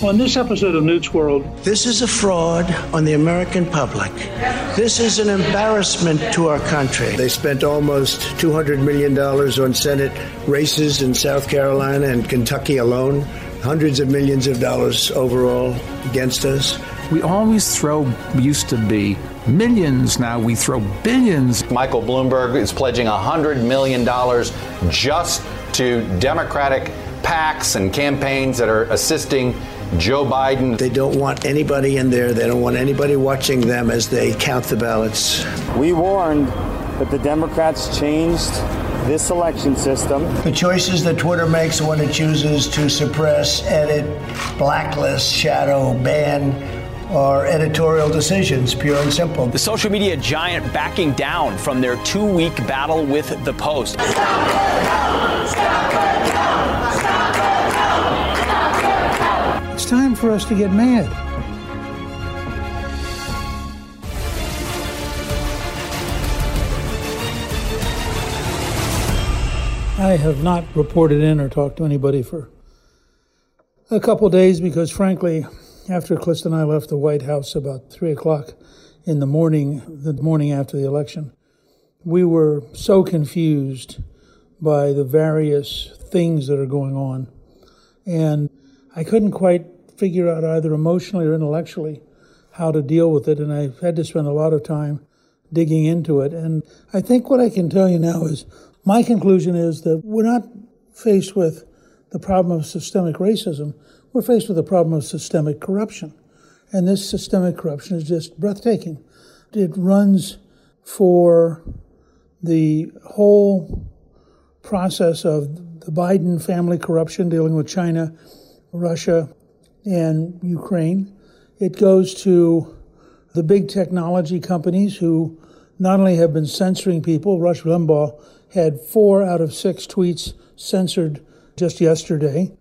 On this episode of Newt's World, this is a fraud on the American public. This is an embarrassment to our country. They spent almost $200 million on Senate races in South Carolina and Kentucky alone, hundreds of millions of dollars overall against us. We always throw, used to be millions, now we throw billions. Michael Bloomberg is pledging $100 million just to Democratic PACs and campaigns that are assisting Joe Biden. They don't want anybody in there. They don't want anybody watching them as they count the ballots. We warned that the Democrats changed this election system. The choices that Twitter makes when it chooses to suppress, edit, blacklist, shadow, ban, are editorial decisions, pure and simple. The social media giant backing down from their two week battle with The Post. Stop It's time for us to get mad. I have not reported in or talked to anybody for a couple days because, frankly, after Callista and I left the White House about three o'clock in the morning, the morning after the election, we were so confused by the various things that are going on. And I couldn't quite figure out either emotionally or intellectually how to deal with it, and I've had to spend a lot of time digging into it. And I think what I can tell you now is my conclusion is that we're not faced with the problem of systemic racism, we're faced with the problem of systemic corruption. And this systemic corruption is just breathtaking. It runs for the whole process of the Biden family corruption dealing with China Russia and Ukraine. It goes to the big technology companies who not only have been censoring people, Rush Limbaugh had four out of six tweets censored just yesterday.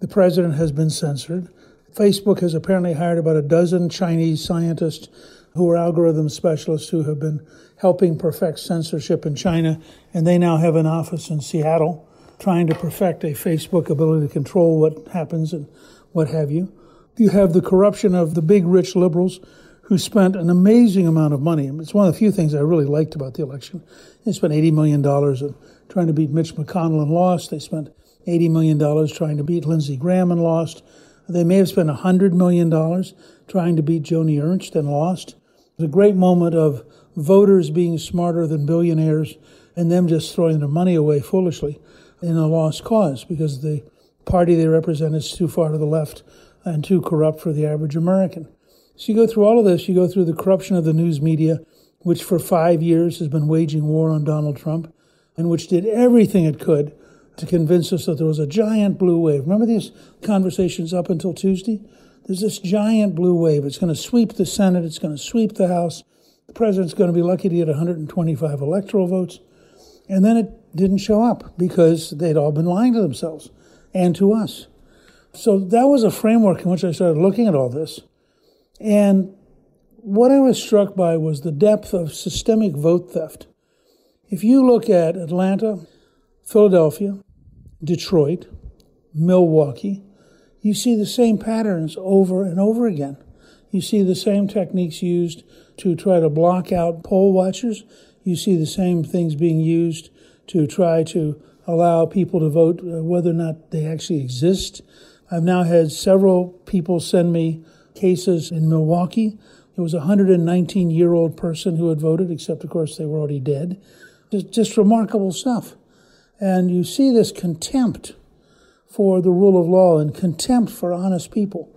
The president has been censored. Facebook has apparently hired about a dozen Chinese scientists who are algorithm specialists who have been helping perfect censorship in China, and they now have an office in Seattle trying to perfect a Facebook ability to control what happens and what have you. You have the corruption of the big rich liberals who spent an amazing amount of money. It's one of the few things I really liked about the election. They spent $80 million trying to beat Mitch McConnell and lost. They spent $80 million trying to beat Lindsey Graham and lost. They may have spent $100 million trying to beat Joni Ernst and lost. It was a great moment of voters being smarter than billionaires and them just throwing their money away foolishly in a lost cause because the party they represent is too far to the left and too corrupt for the average American. So you go through all of this, you go through the corruption of the news media, which for five years has been waging war on Donald Trump, and which did everything it could to convince us that there was a giant blue wave. Remember these conversations up until Tuesday? There's this giant blue wave. It's going to sweep the Senate, it's going to sweep the House. The president's going to be lucky to get 125 electoral votes. And then it didn't show up because they'd all been lying to themselves and to us. So that was a framework in which I started looking at all this. And what I was struck by was the depth of systemic vote theft. If you look at Atlanta, Philadelphia, Detroit, Milwaukee, you see the same patterns over and over again. You see the same techniques used to try to block out poll watchers. You see the same things being used to try to allow people to vote uh, whether or not they actually exist. I've now had several people send me cases in Milwaukee. There was a 119 year old person who had voted, except, of course, they were already dead. Just, just remarkable stuff. And you see this contempt for the rule of law and contempt for honest people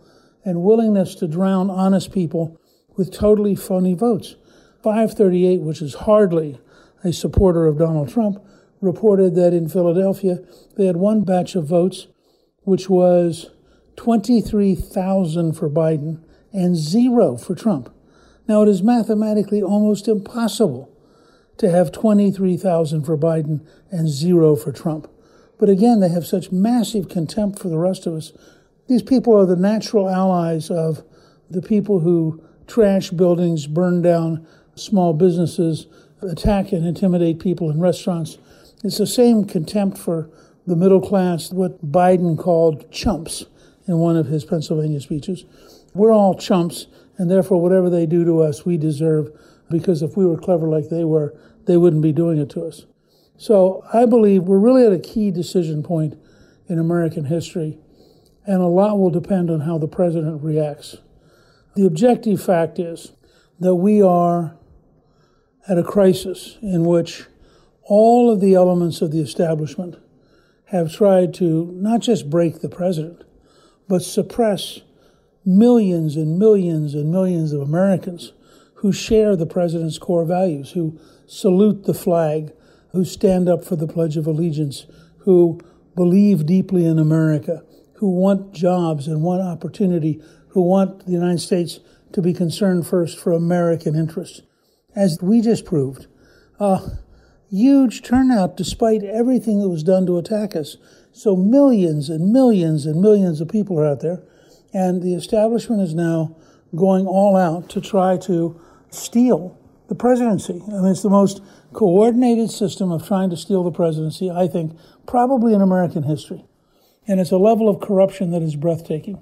and willingness to drown honest people with totally phony votes. 538, which is hardly a supporter of Donald Trump, reported that in Philadelphia they had one batch of votes which was 23,000 for Biden and zero for Trump. Now, it is mathematically almost impossible to have 23,000 for Biden and zero for Trump. But again, they have such massive contempt for the rest of us. These people are the natural allies of the people who trash buildings, burn down small businesses, attack and intimidate people in restaurants. It's the same contempt for the middle class, what Biden called chumps in one of his Pennsylvania speeches. We're all chumps, and therefore, whatever they do to us, we deserve, because if we were clever like they were, they wouldn't be doing it to us. So I believe we're really at a key decision point in American history, and a lot will depend on how the president reacts. The objective fact is that we are at a crisis in which all of the elements of the establishment have tried to not just break the president, but suppress millions and millions and millions of Americans who share the president's core values, who salute the flag, who stand up for the Pledge of Allegiance, who believe deeply in America, who want jobs and want opportunity, who want the United States to be concerned first for American interests. As we just proved, a huge turnout despite everything that was done to attack us. So millions and millions and millions of people are out there, and the establishment is now going all out to try to steal the presidency. I mean, it's the most coordinated system of trying to steal the presidency, I think, probably in American history. And it's a level of corruption that is breathtaking.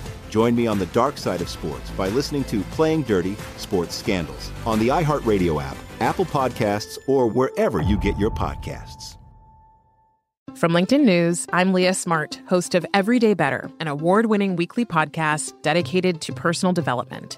Join me on the dark side of sports by listening to Playing Dirty Sports Scandals on the iHeartRadio app, Apple Podcasts, or wherever you get your podcasts. From LinkedIn News, I'm Leah Smart, host of Everyday Better, an award winning weekly podcast dedicated to personal development.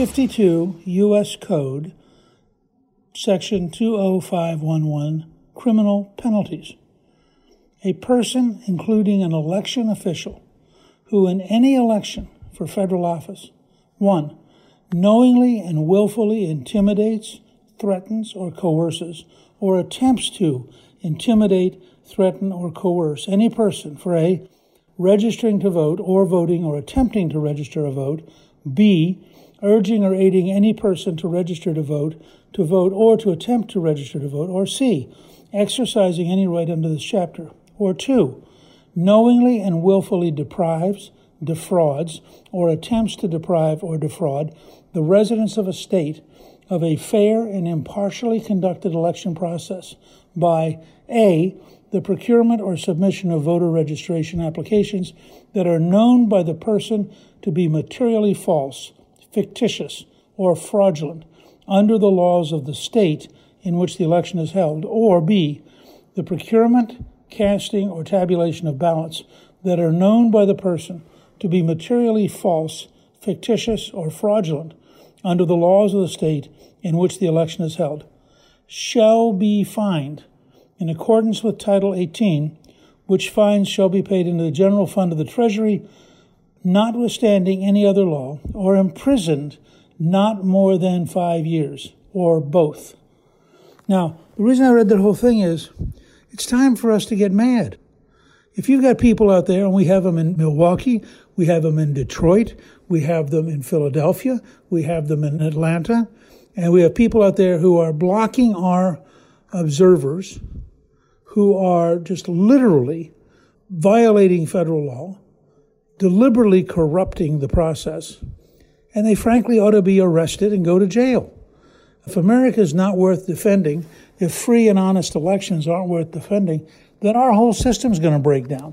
52 U.S. Code, Section 20511, Criminal Penalties. A person, including an election official, who in any election for federal office, 1. knowingly and willfully intimidates, threatens, or coerces, or attempts to intimidate, threaten, or coerce any person for A. registering to vote or voting or attempting to register a vote, B urging or aiding any person to register to vote, to vote, or to attempt to register to vote, or C, exercising any right under this chapter, or 2, knowingly and willfully deprives, defrauds, or attempts to deprive or defraud the residents of a state of a fair and impartially conducted election process by A, the procurement or submission of voter registration applications that are known by the person to be materially false fictitious, or fraudulent under the laws of the state in which the election is held, or B, the procurement, casting, or tabulation of ballots that are known by the person to be materially false, fictitious, or fraudulent under the laws of the state in which the election is held, shall be fined in accordance with Title 18, which fines shall be paid into the general fund of the Treasury notwithstanding any other law, or imprisoned not more than five years, or both. Now, the reason I read that whole thing is it's time for us to get mad. If you've got people out there, and we have them in Milwaukee, we have them in Detroit, we have them in Philadelphia, we have them in Atlanta, and we have people out there who are blocking our observers, who are just literally violating federal law deliberately corrupting the process, and they frankly ought to be arrested and go to jail. If America is not worth defending, if free and honest elections aren't worth defending, then our whole system is going to break down.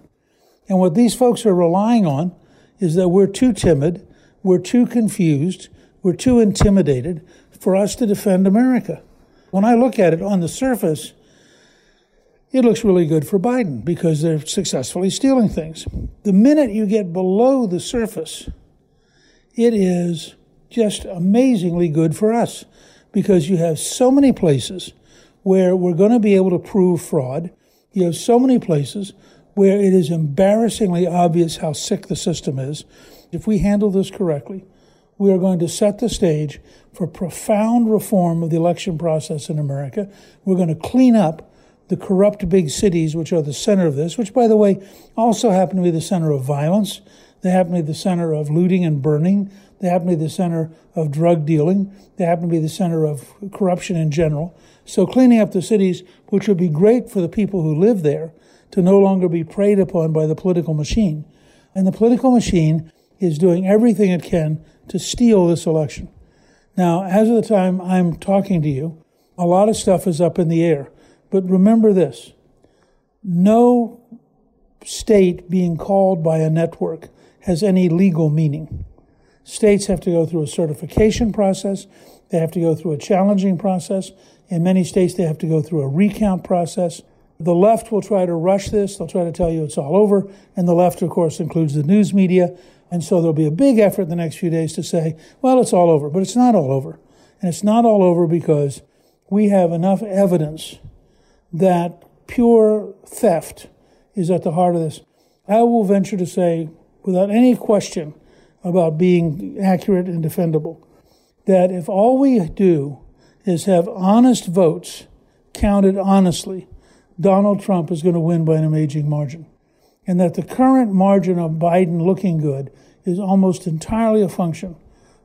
And what these folks are relying on is that we're too timid, we're too confused, we're too intimidated for us to defend America. When I look at it on the surface, it looks really good for Biden because they're successfully stealing things. The minute you get below the surface, it is just amazingly good for us because you have so many places where we're going to be able to prove fraud. You have so many places where it is embarrassingly obvious how sick the system is. If we handle this correctly, we are going to set the stage for profound reform of the election process in America. We're going to clean up the corrupt big cities, which are the center of this, which, by the way, also happen to be the center of violence. They happen to be the center of looting and burning. They happen to be the center of drug dealing. They happen to be the center of corruption in general. So cleaning up the cities, which would be great for the people who live there, to no longer be preyed upon by the political machine. And the political machine is doing everything it can to steal this election. Now, as of the time I'm talking to you, a lot of stuff is up in the air. But remember this no state being called by a network has any legal meaning. States have to go through a certification process, they have to go through a challenging process. In many states, they have to go through a recount process. The left will try to rush this. They'll try to tell you it's all over. And the left, of course, includes the news media. And so there'll be a big effort in the next few days to say, well, it's all over. But it's not all over. And it's not all over because we have enough evidence that pure theft is at the heart of this. I will venture to say, without any question about being accurate and defendable, that if all we do is have honest votes counted honestly, Donald Trump is going to win by an amazing margin. And that the current margin of Biden looking good is almost entirely a function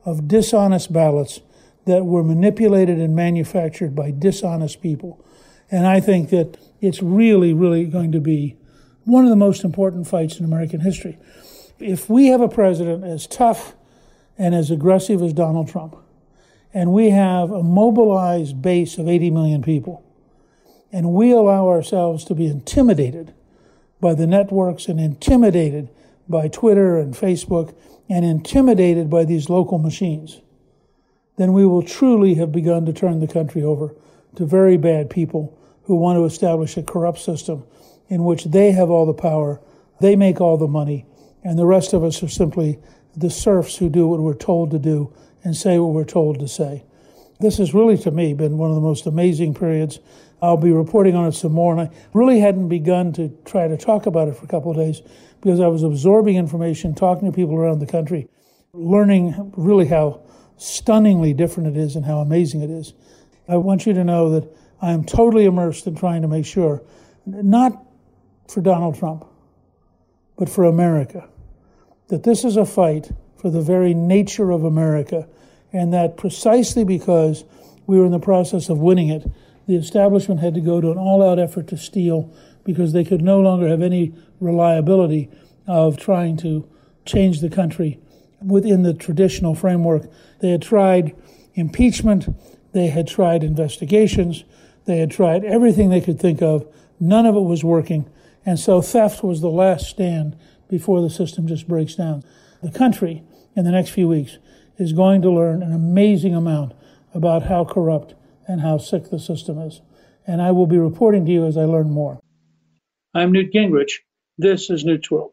of dishonest ballots that were manipulated and manufactured by dishonest people. And I think that it's really, really going to be one of the most important fights in American history. If we have a president as tough and as aggressive as Donald Trump, and we have a mobilized base of 80 million people, and we allow ourselves to be intimidated by the networks and intimidated by Twitter and Facebook and intimidated by these local machines, then we will truly have begun to turn the country over to very bad people who want to establish a corrupt system in which they have all the power, they make all the money, and the rest of us are simply the serfs who do what we're told to do and say what we're told to say. This has really, to me, been one of the most amazing periods. I'll be reporting on it some more, and I really hadn't begun to try to talk about it for a couple of days because I was absorbing information, talking to people around the country, learning really how stunningly different it is and how amazing it is. I want you to know that I am totally immersed in trying to make sure, not for Donald Trump, but for America, that this is a fight for the very nature of America, and that precisely because we were in the process of winning it, the establishment had to go to an all out effort to steal because they could no longer have any reliability of trying to change the country within the traditional framework. They had tried impeachment, they had tried investigations, they had tried everything they could think of. None of it was working. And so theft was the last stand before the system just breaks down. The country, in the next few weeks, is going to learn an amazing amount about how corrupt and how sick the system is. And I will be reporting to you as I learn more. I'm Newt Gingrich. This is Newt's World.